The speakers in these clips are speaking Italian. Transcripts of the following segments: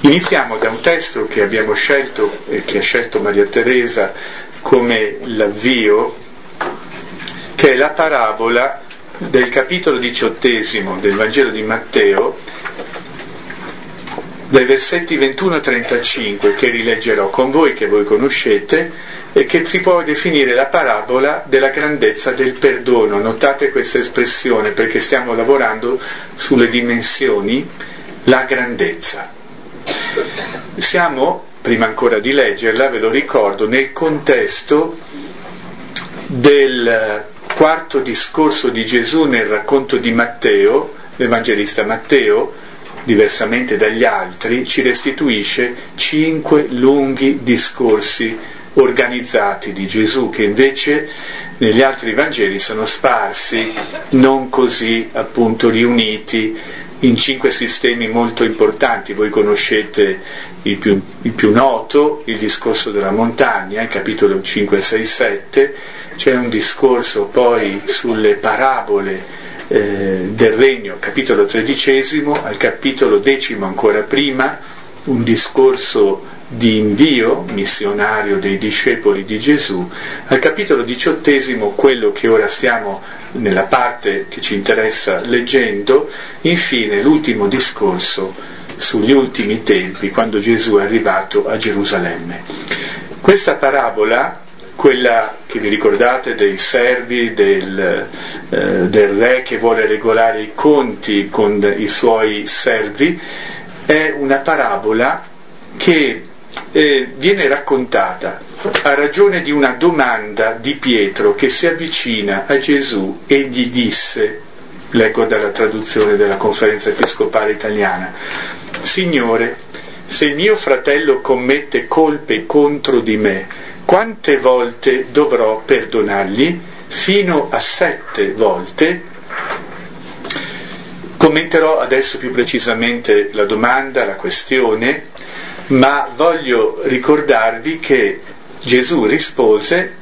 Iniziamo da un testo che abbiamo scelto e che ha scelto Maria Teresa come l'avvio, che è la parabola del capitolo diciottesimo del Vangelo di Matteo, dai versetti 21 a 35, che rileggerò con voi, che voi conoscete, e che si può definire la parabola della grandezza del perdono. Notate questa espressione perché stiamo lavorando sulle dimensioni, la grandezza. Siamo, prima ancora di leggerla, ve lo ricordo, nel contesto del quarto discorso di Gesù nel racconto di Matteo, l'Evangelista Matteo, diversamente dagli altri, ci restituisce cinque lunghi discorsi organizzati di Gesù che invece negli altri Vangeli sono sparsi, non così appunto riuniti in cinque sistemi molto importanti. Voi conoscete il più, il più noto, il discorso della montagna, capitolo 5, 6, 7, c'è un discorso poi sulle parabole eh, del regno, capitolo tredicesimo, al capitolo decimo ancora prima, un discorso di invio missionario dei discepoli di Gesù, al capitolo diciottesimo, quello che ora stiamo nella parte che ci interessa leggendo, infine l'ultimo discorso sugli ultimi tempi, quando Gesù è arrivato a Gerusalemme. Questa parabola, quella che vi ricordate dei servi del, eh, del re che vuole regolare i conti con i suoi servi, è una parabola che eh, viene raccontata a ragione di una domanda di Pietro che si avvicina a Gesù e gli disse, leggo dalla traduzione della conferenza episcopale italiana, Signore, se mio fratello commette colpe contro di me, quante volte dovrò perdonargli? Fino a sette volte? Commenterò adesso più precisamente la domanda, la questione, ma voglio ricordarvi che Gesù rispose,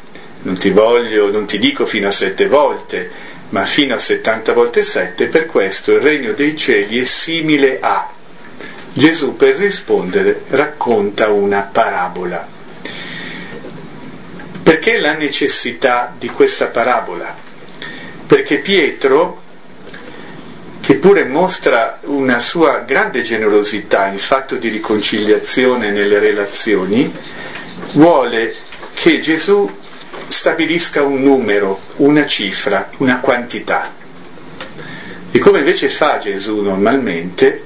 non ti voglio, non ti dico fino a sette volte, ma fino a settanta volte sette, per questo il regno dei cieli è simile a. Gesù per rispondere racconta una parabola. Perché la necessità di questa parabola? Perché Pietro che pure mostra una sua grande generosità in fatto di riconciliazione nelle relazioni, vuole che Gesù stabilisca un numero, una cifra, una quantità. E come invece fa Gesù normalmente,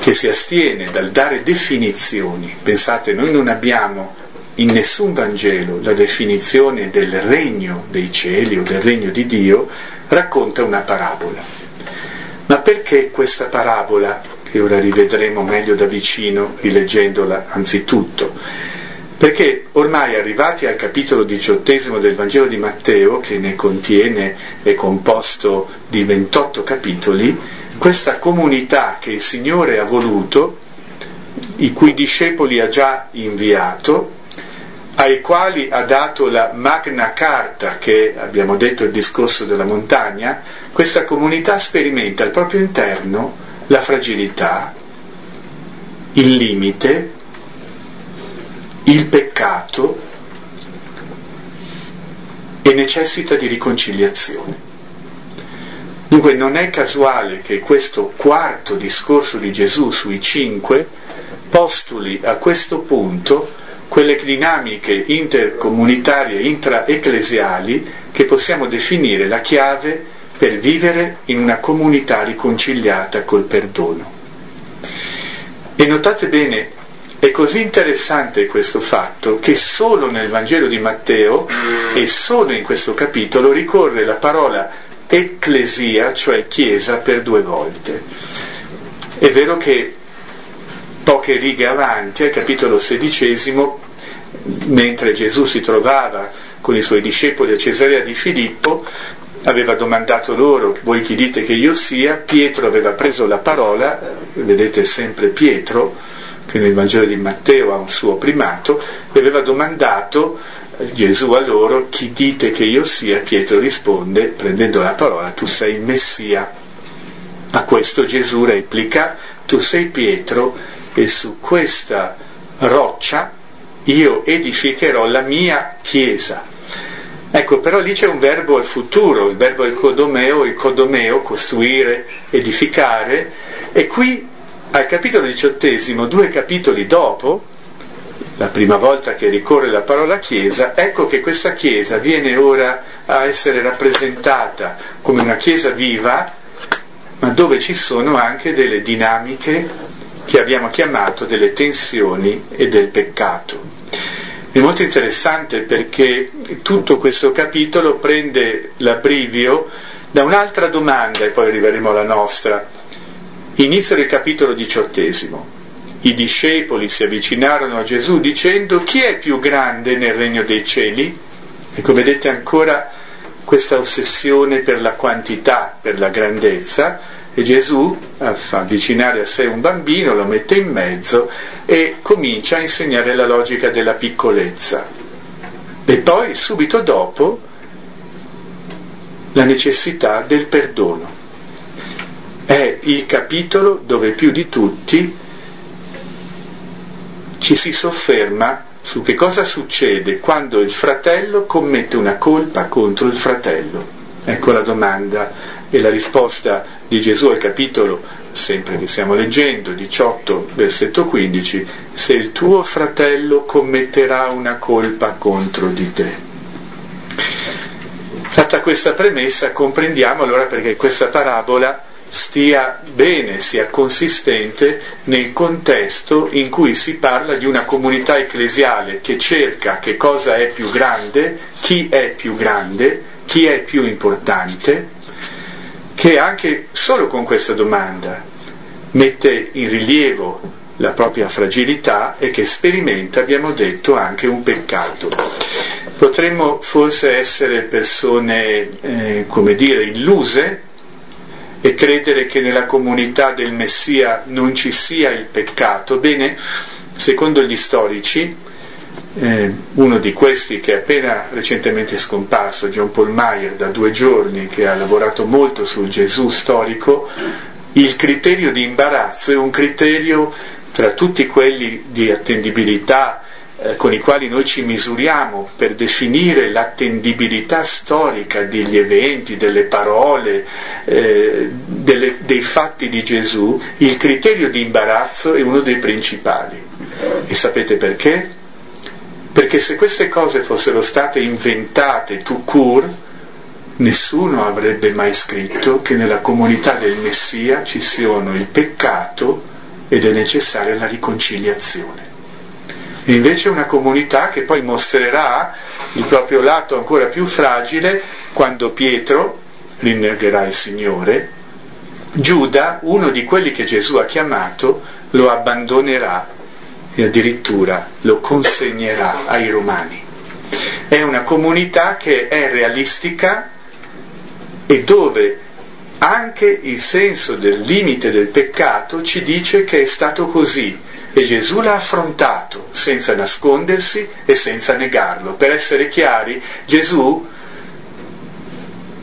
che si astiene dal dare definizioni, pensate, noi non abbiamo in nessun Vangelo la definizione del regno dei cieli o del regno di Dio, racconta una parabola. Ma perché questa parabola, che ora rivedremo meglio da vicino rileggendola anzitutto? Perché ormai arrivati al capitolo diciottesimo del Vangelo di Matteo, che ne contiene, è composto di 28 capitoli, questa comunità che il Signore ha voluto, i cui discepoli ha già inviato, ai quali ha dato la Magna Carta, che abbiamo detto il discorso della montagna, questa comunità sperimenta al proprio interno la fragilità, il limite, il peccato e necessita di riconciliazione. Dunque non è casuale che questo quarto discorso di Gesù sui cinque postuli a questo punto quelle dinamiche intercomunitarie, intraecclesiali che possiamo definire la chiave per vivere in una comunità riconciliata col perdono. E notate bene, è così interessante questo fatto che solo nel Vangelo di Matteo e solo in questo capitolo ricorre la parola ecclesia, cioè chiesa, per due volte. È vero che poche righe avanti, al capitolo sedicesimo, mentre Gesù si trovava con i suoi discepoli a Cesarea di Filippo, aveva domandato loro, voi chi dite che io sia, Pietro aveva preso la parola, vedete sempre Pietro, che nel Vangelo di Matteo ha un suo primato, e aveva domandato Gesù a loro, chi dite che io sia? Pietro risponde, prendendo la parola, tu sei il Messia. A questo Gesù replica, tu sei Pietro, e su questa roccia io edificherò la mia chiesa. Ecco, però lì c'è un verbo al futuro, il verbo è codomeo, il codomeo, costruire, edificare, e qui al capitolo diciottesimo, due capitoli dopo, la prima volta che ricorre la parola Chiesa, ecco che questa Chiesa viene ora a essere rappresentata come una Chiesa viva, ma dove ci sono anche delle dinamiche che abbiamo chiamato delle tensioni e del peccato. È molto interessante perché tutto questo capitolo prende l'abbrivio da un'altra domanda e poi arriveremo alla nostra. Inizio del capitolo diciottesimo. I discepoli si avvicinarono a Gesù dicendo chi è più grande nel regno dei cieli? Ecco, vedete ancora questa ossessione per la quantità, per la grandezza, e Gesù fa avvicinare a sé un bambino, lo mette in mezzo e comincia a insegnare la logica della piccolezza. E poi, subito dopo, la necessità del perdono. È il capitolo dove più di tutti ci si sofferma su che cosa succede quando il fratello commette una colpa contro il fratello. Ecco la domanda e la risposta di Gesù al capitolo, sempre che stiamo leggendo, 18, versetto 15, se il tuo fratello commetterà una colpa contro di te. Fatta questa premessa comprendiamo allora perché questa parabola stia bene, sia consistente nel contesto in cui si parla di una comunità ecclesiale che cerca che cosa è più grande, chi è più grande, chi è più importante che anche solo con questa domanda mette in rilievo la propria fragilità e che sperimenta, abbiamo detto, anche un peccato. Potremmo forse essere persone, eh, come dire, illuse e credere che nella comunità del Messia non ci sia il peccato. Bene, secondo gli storici, eh, uno di questi che è appena recentemente scomparso, John Paul Meyer, da due giorni, che ha lavorato molto sul Gesù storico, il criterio di imbarazzo è un criterio tra tutti quelli di attendibilità eh, con i quali noi ci misuriamo per definire l'attendibilità storica degli eventi, delle parole, eh, delle, dei fatti di Gesù, il criterio di imbarazzo è uno dei principali. E sapete perché? Perché se queste cose fossero state inventate tout court, nessuno avrebbe mai scritto che nella comunità del Messia ci siano il peccato ed è necessaria la riconciliazione. E invece è una comunità che poi mostrerà il proprio lato ancora più fragile quando Pietro rinnegherà il Signore, Giuda, uno di quelli che Gesù ha chiamato, lo abbandonerà e addirittura lo consegnerà ai romani. È una comunità che è realistica e dove anche il senso del limite del peccato ci dice che è stato così e Gesù l'ha affrontato senza nascondersi e senza negarlo. Per essere chiari, Gesù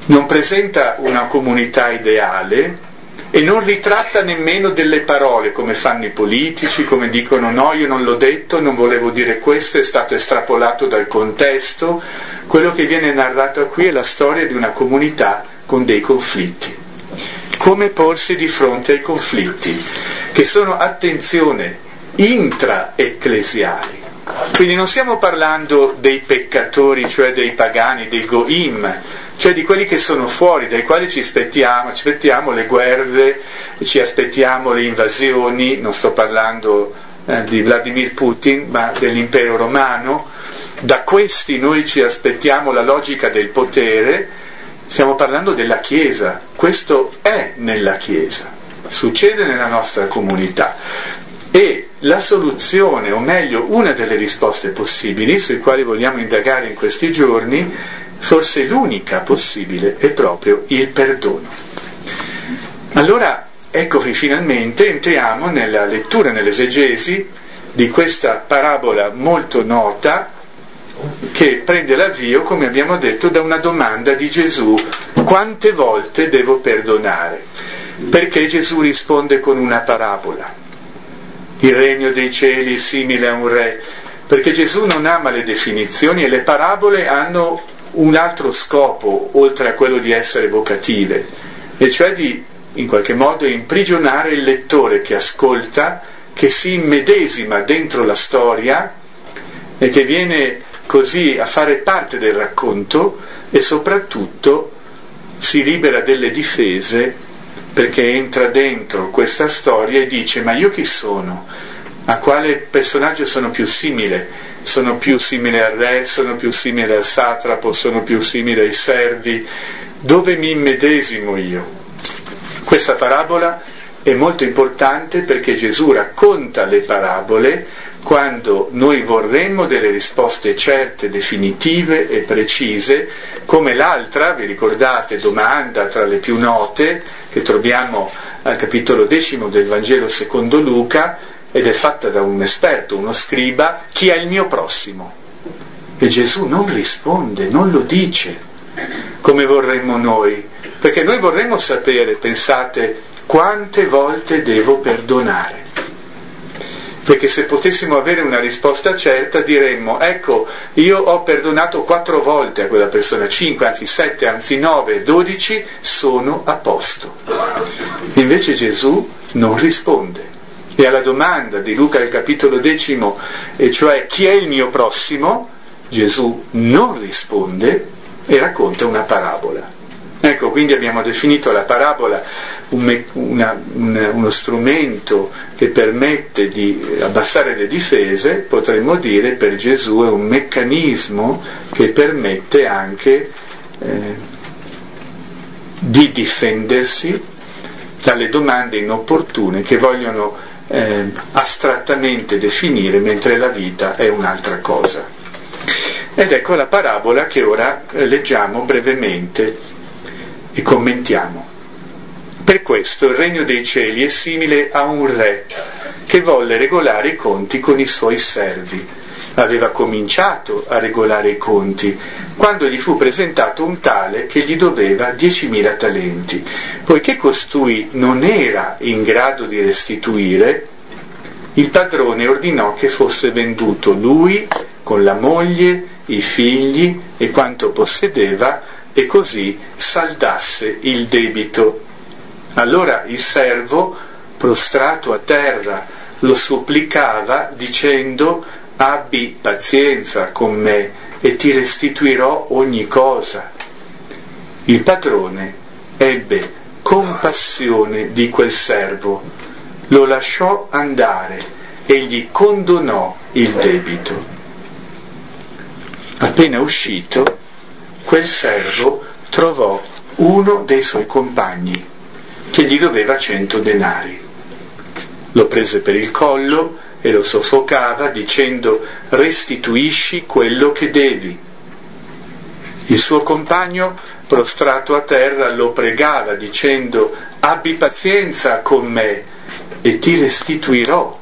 non presenta una comunità ideale, e non ritratta nemmeno delle parole come fanno i politici, come dicono no, io non l'ho detto, non volevo dire questo, è stato estrapolato dal contesto. Quello che viene narrato qui è la storia di una comunità con dei conflitti. Come porsi di fronte ai conflitti, che sono, attenzione, intra-ecclesiali. Quindi non stiamo parlando dei peccatori, cioè dei pagani, dei goim, cioè di quelli che sono fuori, dai quali ci aspettiamo, ci aspettiamo le guerre, ci aspettiamo le invasioni, non sto parlando eh, di Vladimir Putin, ma dell'impero romano, da questi noi ci aspettiamo la logica del potere, stiamo parlando della Chiesa, questo è nella Chiesa, succede nella nostra comunità. E la soluzione, o meglio una delle risposte possibili, sui quali vogliamo indagare in questi giorni, forse l'unica possibile è proprio il perdono. Allora, ecco che finalmente entriamo nella lettura, nell'esegesi di questa parabola molto nota che prende l'avvio, come abbiamo detto, da una domanda di Gesù, quante volte devo perdonare? Perché Gesù risponde con una parabola? il regno dei cieli è simile a un re, perché Gesù non ama le definizioni e le parabole hanno un altro scopo oltre a quello di essere vocative, e cioè di in qualche modo imprigionare il lettore che ascolta, che si immedesima dentro la storia e che viene così a fare parte del racconto e soprattutto si libera delle difese perché entra dentro questa storia e dice ma io chi sono? A quale personaggio sono più simile? Sono più simile al re, sono più simile al satrapo, sono più simile ai servi? Dove mi immedesimo io? Questa parabola è molto importante perché Gesù racconta le parabole quando noi vorremmo delle risposte certe, definitive e precise, come l'altra, vi ricordate, domanda tra le più note che troviamo al capitolo decimo del Vangelo secondo Luca ed è fatta da un esperto, uno scriba, chi è il mio prossimo? E Gesù non risponde, non lo dice, come vorremmo noi, perché noi vorremmo sapere, pensate, quante volte devo perdonare. Perché se potessimo avere una risposta certa diremmo, ecco, io ho perdonato quattro volte a quella persona, cinque, anzi sette, anzi nove, dodici, sono a posto. Invece Gesù non risponde. E alla domanda di Luca al capitolo decimo, e cioè chi è il mio prossimo, Gesù non risponde e racconta una parabola. Ecco, quindi abbiamo definito la parabola un, una, un, uno strumento che permette di abbassare le difese, potremmo dire per Gesù è un meccanismo che permette anche eh, di difendersi dalle domande inopportune che vogliono eh, astrattamente definire mentre la vita è un'altra cosa. Ed ecco la parabola che ora leggiamo brevemente e commentiamo. Per questo il regno dei cieli è simile a un re che volle regolare i conti con i suoi servi. Aveva cominciato a regolare i conti quando gli fu presentato un tale che gli doveva diecimila talenti. Poiché costui non era in grado di restituire, il padrone ordinò che fosse venduto lui con la moglie, i figli e quanto possedeva e così saldasse il debito. Allora il servo, prostrato a terra, lo supplicava dicendo abbi pazienza con me e ti restituirò ogni cosa. Il padrone ebbe compassione di quel servo, lo lasciò andare e gli condonò il debito. Appena uscito, quel servo trovò uno dei suoi compagni che gli doveva cento denari. Lo prese per il collo e lo soffocava dicendo restituisci quello che devi. Il suo compagno, prostrato a terra, lo pregava dicendo abbi pazienza con me e ti restituirò.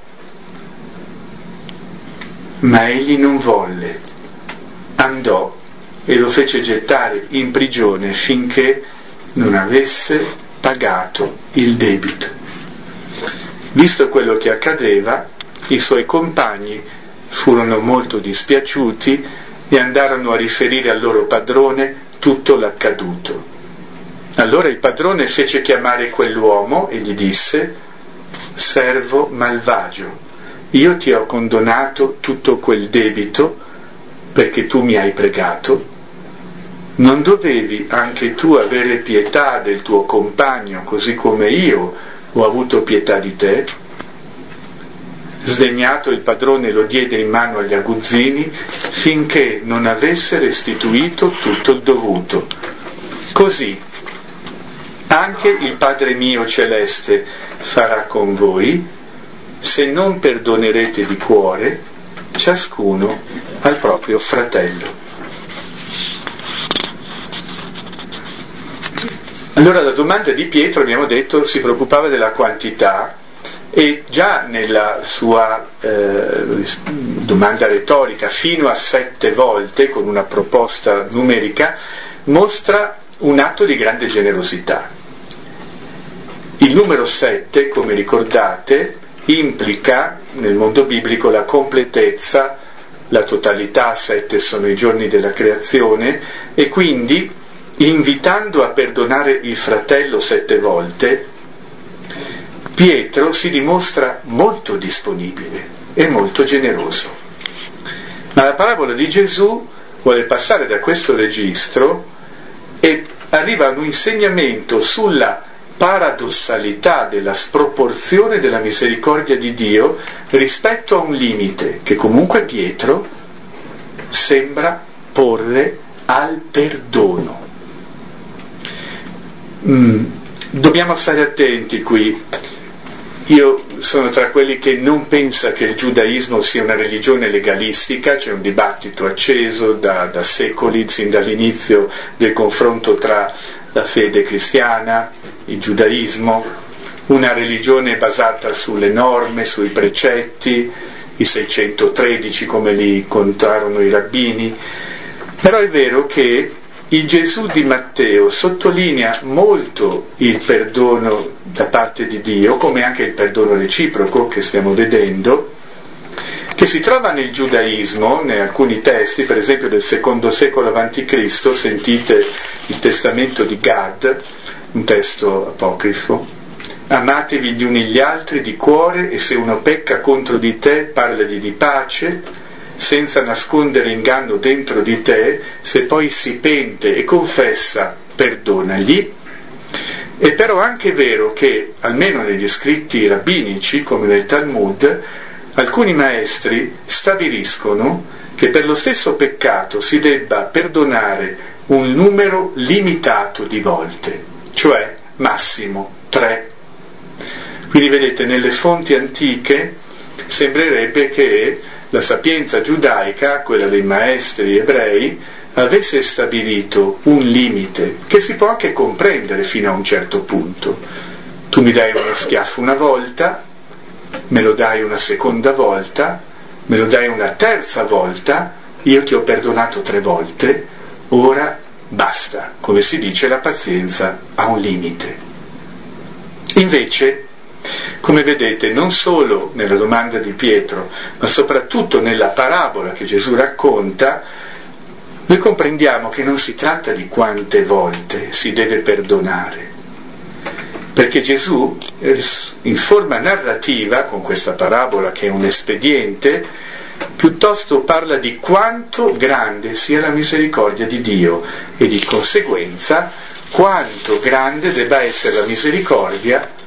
Ma egli non volle, andò e lo fece gettare in prigione finché non avesse pagato il debito. Visto quello che accadeva, i suoi compagni furono molto dispiaciuti e andarono a riferire al loro padrone tutto l'accaduto. Allora il padrone fece chiamare quell'uomo e gli disse, servo malvagio, io ti ho condonato tutto quel debito perché tu mi hai pregato non dovevi anche tu avere pietà del tuo compagno così come io ho avuto pietà di te? Sdegnato il padrone lo diede in mano agli aguzzini finché non avesse restituito tutto il dovuto. Così anche il Padre mio celeste farà con voi se non perdonerete di cuore ciascuno al proprio fratello. Allora la domanda di Pietro, abbiamo detto, si preoccupava della quantità e già nella sua eh, domanda retorica, fino a sette volte, con una proposta numerica, mostra un atto di grande generosità. Il numero 7, come ricordate, implica nel mondo biblico la completezza, la totalità, sette sono i giorni della creazione, e quindi invitando a perdonare il fratello sette volte, Pietro si dimostra molto disponibile e molto generoso. Ma la parabola di Gesù vuole passare da questo registro e arriva a un insegnamento sulla paradossalità della sproporzione della misericordia di Dio rispetto a un limite che comunque Pietro sembra porre al perdono. Mm, dobbiamo stare attenti qui. Io sono tra quelli che non pensa che il giudaismo sia una religione legalistica, c'è un dibattito acceso da, da secoli, sin dall'inizio del confronto tra la fede cristiana, il giudaismo, una religione basata sulle norme, sui precetti, i 613 come li contarono i rabbini, però è vero che il Gesù di Matteo sottolinea molto il perdono da parte di Dio, come anche il perdono reciproco che stiamo vedendo, che si trova nel giudaismo, in alcuni testi, per esempio del secondo secolo a.C., sentite il testamento di Gad, un testo apocrifo, amatevi gli uni gli altri di cuore e se uno pecca contro di te parlagli di pace, senza nascondere inganno dentro di te, se poi si pente e confessa, perdonagli. È però anche vero che, almeno negli scritti rabbinici, come nel Talmud, alcuni maestri stabiliscono che per lo stesso peccato si debba perdonare un numero limitato di volte, cioè massimo tre. Quindi vedete, nelle fonti antiche sembrerebbe che la sapienza giudaica, quella dei maestri ebrei, avesse stabilito un limite che si può anche comprendere fino a un certo punto. Tu mi dai uno schiaffo una volta, me lo dai una seconda volta, me lo dai una terza volta, io ti ho perdonato tre volte, ora basta. Come si dice, la pazienza ha un limite. Invece, come vedete, non solo nella domanda di Pietro, ma soprattutto nella parabola che Gesù racconta, noi comprendiamo che non si tratta di quante volte si deve perdonare, perché Gesù in forma narrativa, con questa parabola che è un espediente, piuttosto parla di quanto grande sia la misericordia di Dio e di conseguenza quanto grande debba essere la misericordia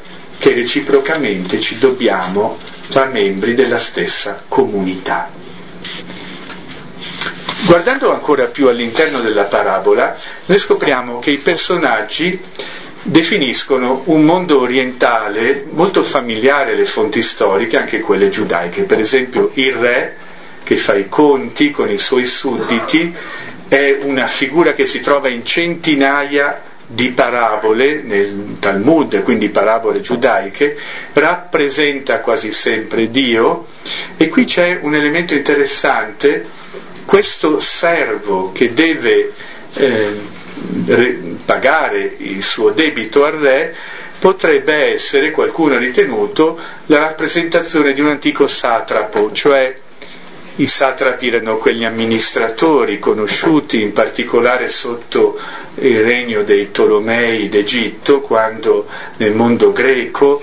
che reciprocamente ci dobbiamo tra membri della stessa comunità. Guardando ancora più all'interno della parabola, noi scopriamo che i personaggi definiscono un mondo orientale molto familiare alle fonti storiche, anche quelle giudaiche. Per esempio il re che fa i conti con i suoi sudditi è una figura che si trova in centinaia di parabole nel Talmud, quindi parabole giudaiche, rappresenta quasi sempre Dio. E qui c'è un elemento interessante, questo servo che deve eh, pagare il suo debito al re potrebbe essere, qualcuno ha ritenuto, la rappresentazione di un antico satrapo, cioè i satrapi erano quegli amministratori conosciuti in particolare sotto il regno dei Tolomei d'Egitto, quando nel mondo greco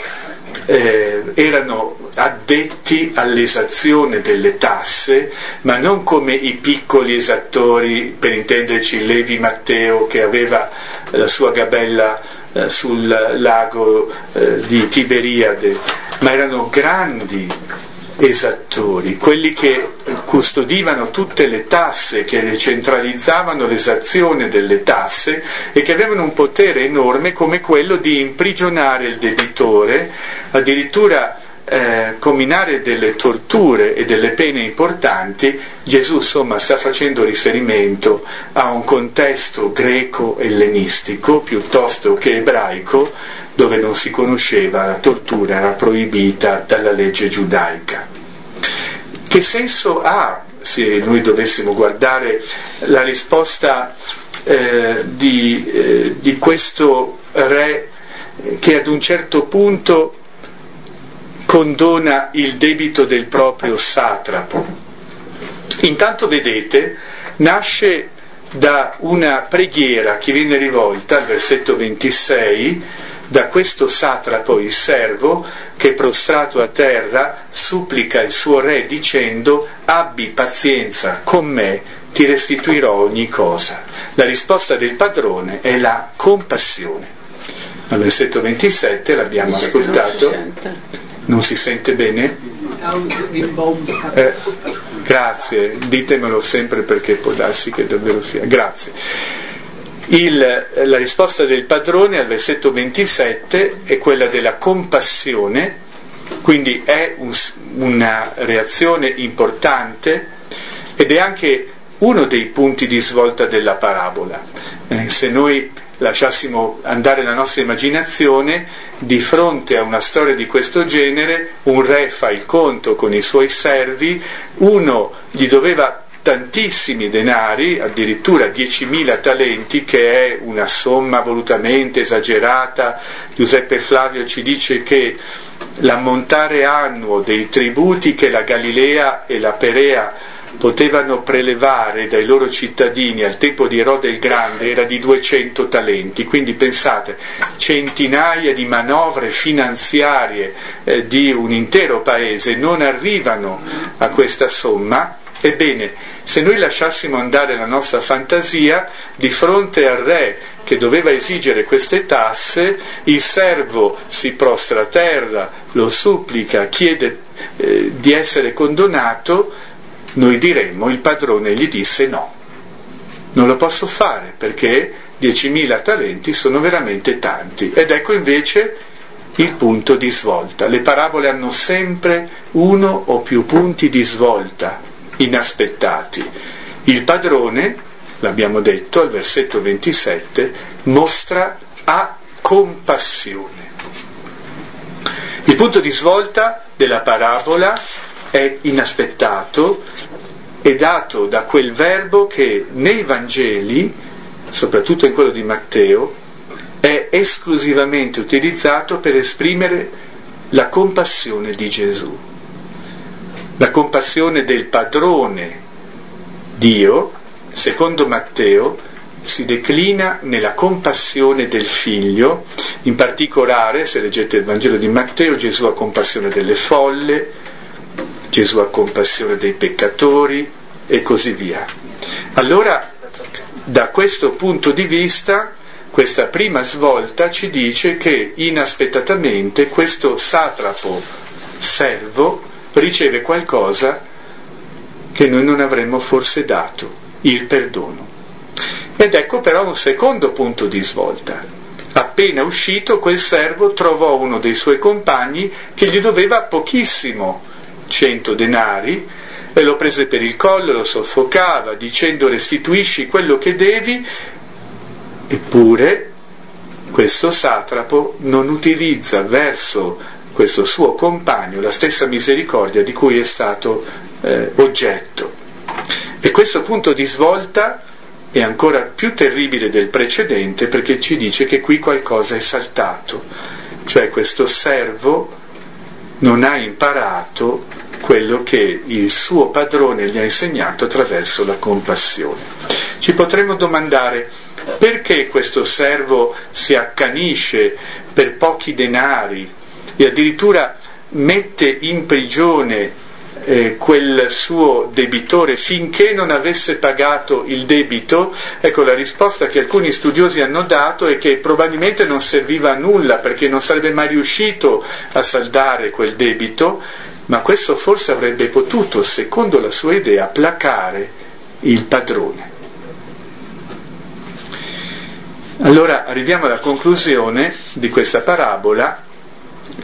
eh, erano addetti all'esazione delle tasse, ma non come i piccoli esattori, per intenderci Levi Matteo che aveva la sua gabella eh, sul lago eh, di Tiberiade, ma erano grandi esattori, quelli che custodivano tutte le tasse, che centralizzavano l'esazione delle tasse e che avevano un potere enorme come quello di imprigionare il debitore, addirittura eh, combinare delle torture e delle pene importanti, Gesù insomma sta facendo riferimento a un contesto greco-ellenistico piuttosto che ebraico, dove non si conosceva, la tortura era proibita dalla legge giudaica. Che senso ha, se noi dovessimo guardare la risposta eh, di, eh, di questo re che ad un certo punto condona il debito del proprio satrapo. Intanto vedete, nasce da una preghiera che viene rivolta al versetto 26 da questo satrapo, il servo, che prostrato a terra supplica il suo re dicendo abbi pazienza con me, ti restituirò ogni cosa. La risposta del padrone è la compassione. Al versetto 27 l'abbiamo ascoltato. Non si sente bene? Eh, grazie, ditemelo sempre perché può darsi che davvero sia. Grazie. Il, la risposta del padrone al versetto 27 è quella della compassione, quindi è un, una reazione importante ed è anche uno dei punti di svolta della parabola. Eh, se noi lasciassimo andare la nostra immaginazione, di fronte a una storia di questo genere, un re fa il conto con i suoi servi, uno gli doveva tantissimi denari, addirittura 10.000 talenti, che è una somma volutamente esagerata. Giuseppe Flavio ci dice che l'ammontare annuo dei tributi che la Galilea e la Perea potevano prelevare dai loro cittadini al tempo di Erode il Grande era di 200 talenti, quindi pensate, centinaia di manovre finanziarie eh, di un intero paese non arrivano a questa somma, ebbene, se noi lasciassimo andare la nostra fantasia, di fronte al re che doveva esigere queste tasse, il servo si prostra a terra, lo supplica, chiede eh, di essere condonato, noi diremmo il padrone gli disse no, non lo posso fare perché 10.000 talenti sono veramente tanti. Ed ecco invece il punto di svolta. Le parabole hanno sempre uno o più punti di svolta inaspettati. Il padrone, l'abbiamo detto al versetto 27, mostra a compassione. Il punto di svolta della parabola è inaspettato è dato da quel verbo che nei Vangeli, soprattutto in quello di Matteo, è esclusivamente utilizzato per esprimere la compassione di Gesù, la compassione del padrone Dio, secondo Matteo, si declina nella compassione del figlio, in particolare, se leggete il Vangelo di Matteo, Gesù ha compassione delle folle, Gesù ha compassione dei peccatori e così via. Allora, da questo punto di vista, questa prima svolta ci dice che inaspettatamente questo satrapo servo riceve qualcosa che noi non avremmo forse dato, il perdono. Ed ecco però un secondo punto di svolta. Appena uscito, quel servo trovò uno dei suoi compagni che gli doveva pochissimo 100 denari e lo prese per il collo, lo soffocava dicendo restituisci quello che devi, eppure questo satrapo non utilizza verso questo suo compagno la stessa misericordia di cui è stato eh, oggetto. E questo punto di svolta è ancora più terribile del precedente perché ci dice che qui qualcosa è saltato, cioè questo servo non ha imparato quello che il suo padrone gli ha insegnato attraverso la compassione. Ci potremmo domandare perché questo servo si accanisce per pochi denari e addirittura mette in prigione eh, quel suo debitore finché non avesse pagato il debito, ecco la risposta che alcuni studiosi hanno dato è che probabilmente non serviva a nulla perché non sarebbe mai riuscito a saldare quel debito ma questo forse avrebbe potuto, secondo la sua idea, placare il padrone. Allora arriviamo alla conclusione di questa parabola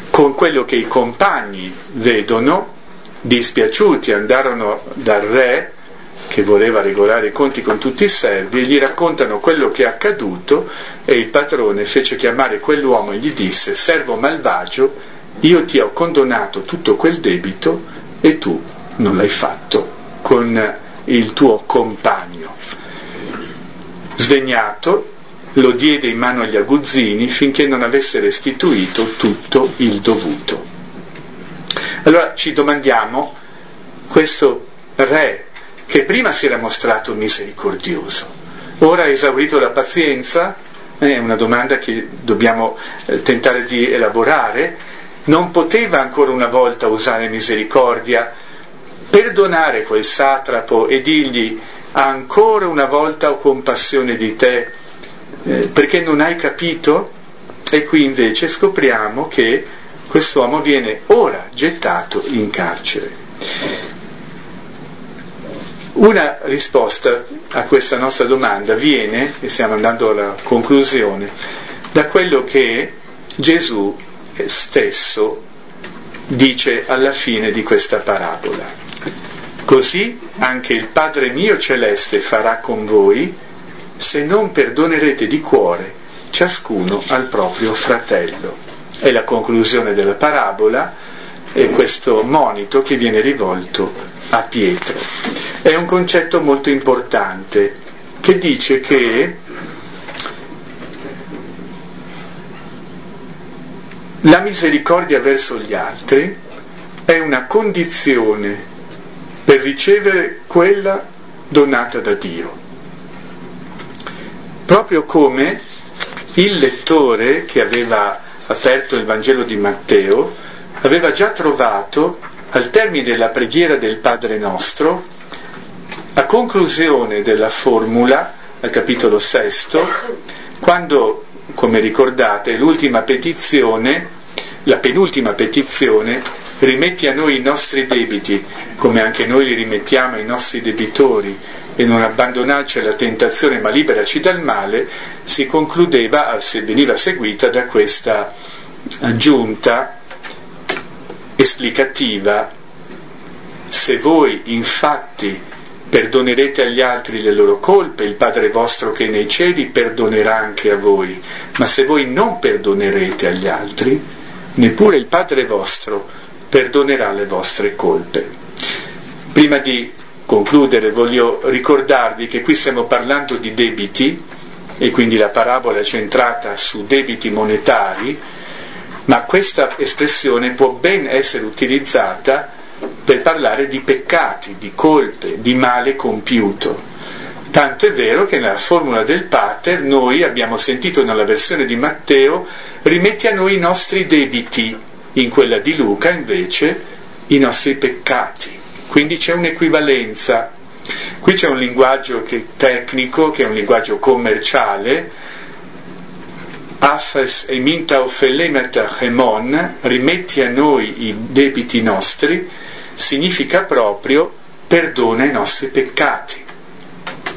con quello che i compagni vedono, dispiaciuti andarono dal re che voleva regolare i conti con tutti i servi e gli raccontano quello che è accaduto e il padrone fece chiamare quell'uomo e gli disse servo malvagio io ti ho condonato tutto quel debito e tu non l'hai fatto con il tuo compagno. Sdegnato, lo diede in mano agli aguzzini finché non avesse restituito tutto il dovuto. Allora ci domandiamo, questo re che prima si era mostrato misericordioso, ora ha esaurito la pazienza? È una domanda che dobbiamo eh, tentare di elaborare. Non poteva ancora una volta usare misericordia, perdonare quel satrapo e dirgli ancora una volta ho compassione di te, eh, perché non hai capito? E qui invece scopriamo che quest'uomo viene ora gettato in carcere. Una risposta a questa nostra domanda viene, e stiamo andando alla conclusione, da quello che Gesù stesso dice alla fine di questa parabola. Così anche il Padre mio celeste farà con voi se non perdonerete di cuore ciascuno al proprio fratello. È la conclusione della parabola e questo monito che viene rivolto a Pietro. È un concetto molto importante che dice che la misericordia verso gli altri è una condizione per ricevere quella donata da Dio. Proprio come il lettore che aveva aperto il Vangelo di Matteo aveva già trovato al termine della preghiera del Padre nostro, a conclusione della formula, al capitolo sesto, quando, come ricordate, l'ultima petizione, la penultima petizione, rimetti a noi i nostri debiti, come anche noi li rimettiamo ai nostri debitori, e non abbandonarci alla tentazione ma liberaci dal male, si concludeva, se veniva seguita da questa aggiunta esplicativa, se voi infatti perdonerete agli altri le loro colpe, il Padre vostro che è nei cieli perdonerà anche a voi, ma se voi non perdonerete agli altri, neppure il Padre vostro perdonerà le vostre colpe. Prima di concludere voglio ricordarvi che qui stiamo parlando di debiti e quindi la parabola è centrata su debiti monetari, ma questa espressione può ben essere utilizzata per parlare di peccati, di colpe, di male compiuto. Tanto è vero che nella formula del Pater noi abbiamo sentito nella versione di Matteo rimetti a noi i nostri debiti in quella di Luca invece i nostri peccati. Quindi c'è un'equivalenza. Qui c'è un linguaggio che tecnico, che è un linguaggio commerciale, Afes e minta offelemeta hemon, rimetti a noi i debiti nostri, significa proprio perdona i nostri peccati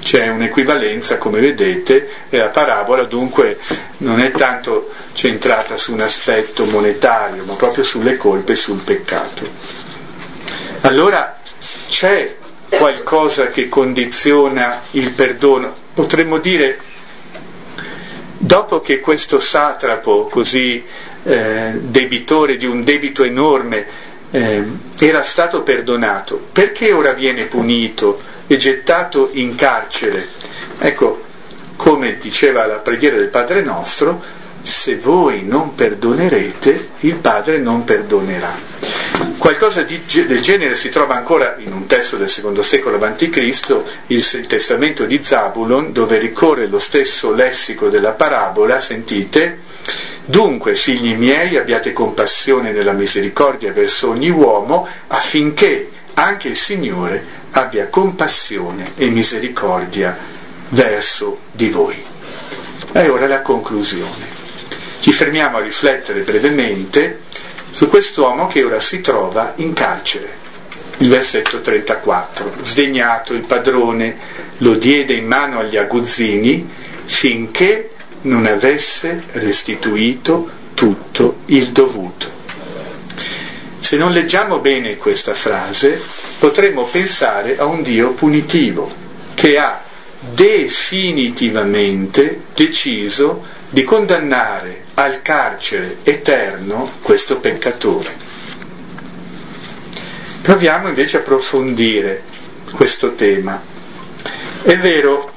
c'è un'equivalenza, come vedete, e la parabola dunque non è tanto centrata su un aspetto monetario, ma proprio sulle colpe e sul peccato. Allora c'è qualcosa che condiziona il perdono, potremmo dire, dopo che questo satrapo, così eh, debitore di un debito enorme, eh, era stato perdonato, perché ora viene punito? E gettato in carcere. Ecco, come diceva la preghiera del Padre nostro, se voi non perdonerete, il Padre non perdonerà. Qualcosa di, del genere si trova ancora in un testo del secondo secolo a.C., il, il testamento di Zabulon, dove ricorre lo stesso lessico della parabola, sentite, Dunque, figli miei, abbiate compassione nella misericordia verso ogni uomo, affinché anche il Signore abbia compassione e misericordia verso di voi. E ora la conclusione. Ci fermiamo a riflettere brevemente su quest'uomo che ora si trova in carcere. Il versetto 34. Sdegnato il padrone lo diede in mano agli aguzzini finché non avesse restituito tutto il dovuto. Se non leggiamo bene questa frase, potremmo pensare a un Dio punitivo, che ha definitivamente deciso di condannare al carcere eterno questo peccatore. Proviamo invece a approfondire questo tema. È vero,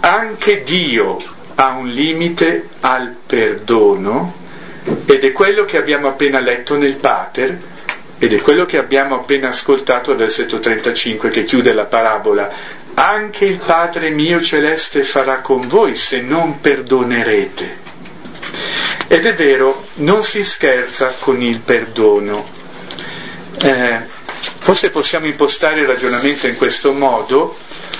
anche Dio ha un limite al perdono ed è quello che abbiamo appena letto nel Pater, ed è quello che abbiamo appena ascoltato al versetto 35 che chiude la parabola, anche il Padre mio celeste farà con voi se non perdonerete. Ed è vero, non si scherza con il perdono. Eh, forse possiamo impostare il ragionamento in questo modo,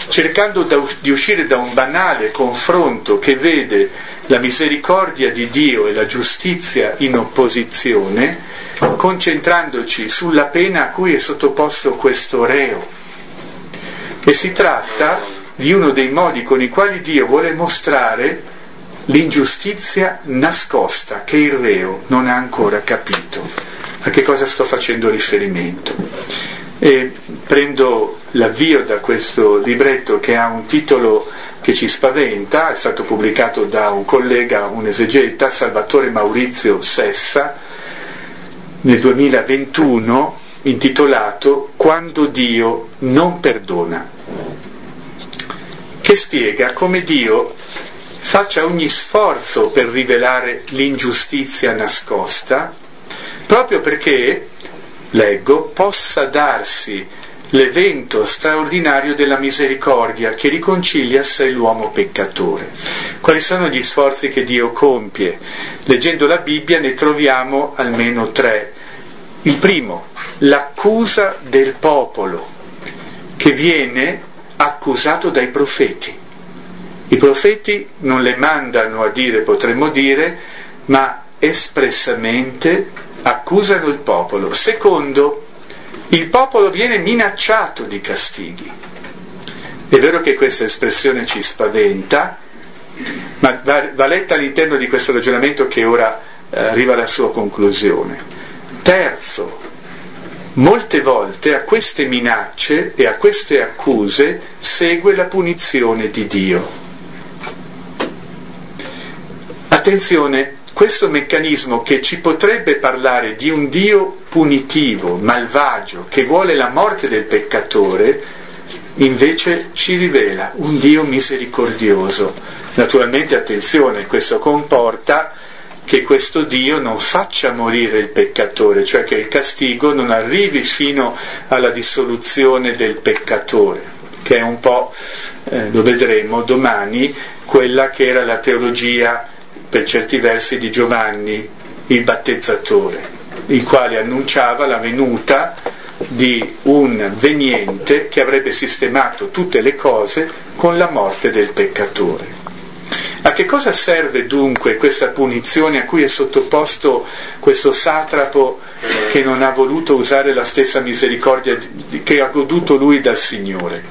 cercando di uscire da un banale confronto che vede la misericordia di Dio e la giustizia in opposizione, concentrandoci sulla pena a cui è sottoposto questo reo. E si tratta di uno dei modi con i quali Dio vuole mostrare l'ingiustizia nascosta che il reo non ha ancora capito. A che cosa sto facendo riferimento? E prendo l'avvio da questo libretto che ha un titolo che ci spaventa, è stato pubblicato da un collega, un esegeta, Salvatore Maurizio Sessa, nel 2021 intitolato Quando Dio non perdona, che spiega come Dio faccia ogni sforzo per rivelare l'ingiustizia nascosta, proprio perché, leggo, possa darsi l'evento straordinario della misericordia che riconcilia a sé l'uomo peccatore. Quali sono gli sforzi che Dio compie? Leggendo la Bibbia ne troviamo almeno tre. Il primo, l'accusa del popolo che viene accusato dai profeti. I profeti non le mandano a dire, potremmo dire, ma espressamente accusano il popolo. Secondo, il popolo viene minacciato di castighi. È vero che questa espressione ci spaventa, ma va, va letta all'interno di questo ragionamento che ora eh, arriva alla sua conclusione. Terzo, molte volte a queste minacce e a queste accuse segue la punizione di Dio. Attenzione, questo meccanismo che ci potrebbe parlare di un Dio punitivo, malvagio, che vuole la morte del peccatore, invece ci rivela un Dio misericordioso. Naturalmente attenzione, questo comporta che questo Dio non faccia morire il peccatore, cioè che il castigo non arrivi fino alla dissoluzione del peccatore, che è un po', eh, lo vedremo domani, quella che era la teologia per certi versi di Giovanni il battezzatore, il quale annunciava la venuta di un veniente che avrebbe sistemato tutte le cose con la morte del peccatore. A che cosa serve dunque questa punizione a cui è sottoposto questo satrapo che non ha voluto usare la stessa misericordia che ha goduto lui dal Signore?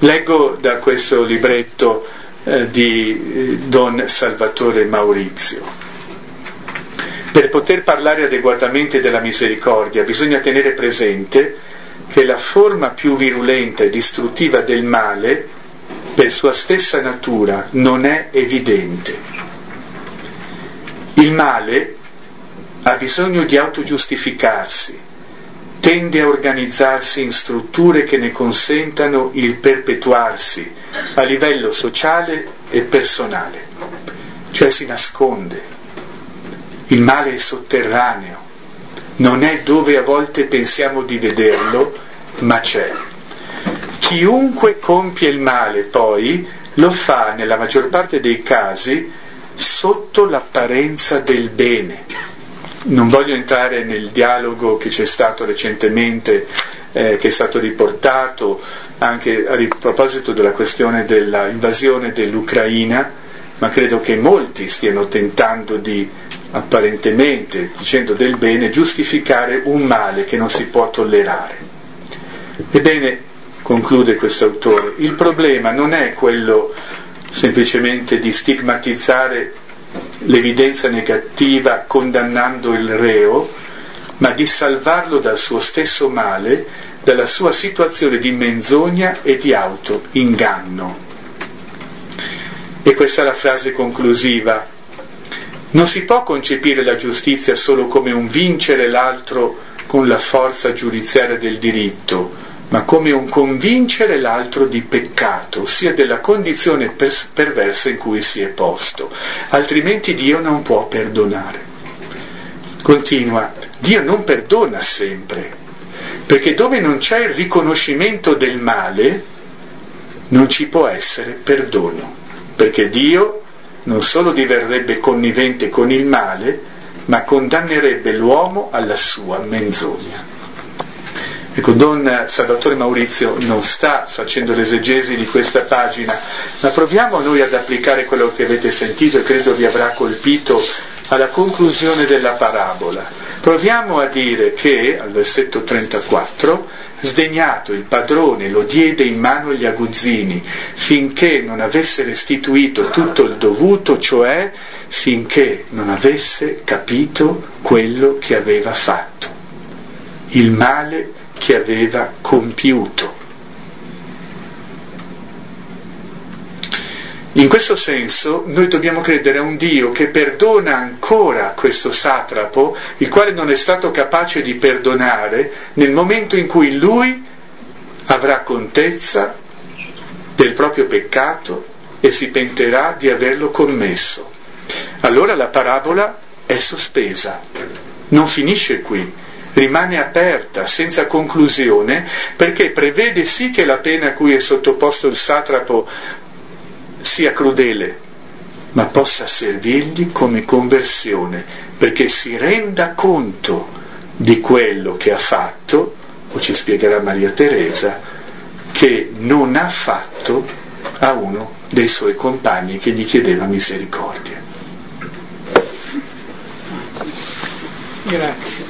Leggo da questo libretto eh, di eh, Don Salvatore Maurizio. Per poter parlare adeguatamente della misericordia bisogna tenere presente che la forma più virulenta e distruttiva del male, per sua stessa natura, non è evidente. Il male ha bisogno di autogiustificarsi, tende a organizzarsi in strutture che ne consentano il perpetuarsi a livello sociale e personale, cioè si nasconde. Il male è sotterraneo, non è dove a volte pensiamo di vederlo, ma c'è. Chiunque compie il male poi lo fa nella maggior parte dei casi sotto l'apparenza del bene. Non voglio entrare nel dialogo che c'è stato recentemente, eh, che è stato riportato anche a proposito della questione dell'invasione dell'Ucraina, ma credo che molti stiano tentando di apparentemente, dicendo del bene, giustificare un male che non si può tollerare. Ebbene, conclude questo autore, il problema non è quello semplicemente di stigmatizzare l'evidenza negativa condannando il reo, ma di salvarlo dal suo stesso male dalla sua situazione di menzogna e di auto-inganno. E questa è la frase conclusiva. Non si può concepire la giustizia solo come un vincere l'altro con la forza giudiziaria del diritto, ma come un convincere l'altro di peccato, ossia della condizione perversa in cui si è posto. Altrimenti Dio non può perdonare. Continua, Dio non perdona sempre, Perché dove non c'è il riconoscimento del male, non ci può essere perdono. Perché Dio non solo diverrebbe connivente con il male, ma condannerebbe l'uomo alla sua menzogna. Ecco, Don Salvatore Maurizio non sta facendo l'esegesi di questa pagina, ma proviamo noi ad applicare quello che avete sentito e credo vi avrà colpito alla conclusione della parabola. Proviamo a dire che, al versetto 34, sdegnato il padrone lo diede in mano agli aguzzini finché non avesse restituito tutto il dovuto, cioè finché non avesse capito quello che aveva fatto. Il male che aveva compiuto. In questo senso noi dobbiamo credere a un Dio che perdona ancora questo satrapo, il quale non è stato capace di perdonare nel momento in cui lui avrà contezza del proprio peccato e si penterà di averlo commesso. Allora la parabola è sospesa, non finisce qui, rimane aperta, senza conclusione, perché prevede sì che la pena a cui è sottoposto il satrapo sia crudele, ma possa servirgli come conversione, perché si renda conto di quello che ha fatto, o ci spiegherà Maria Teresa, che non ha fatto a uno dei suoi compagni che gli chiedeva misericordia. Grazie.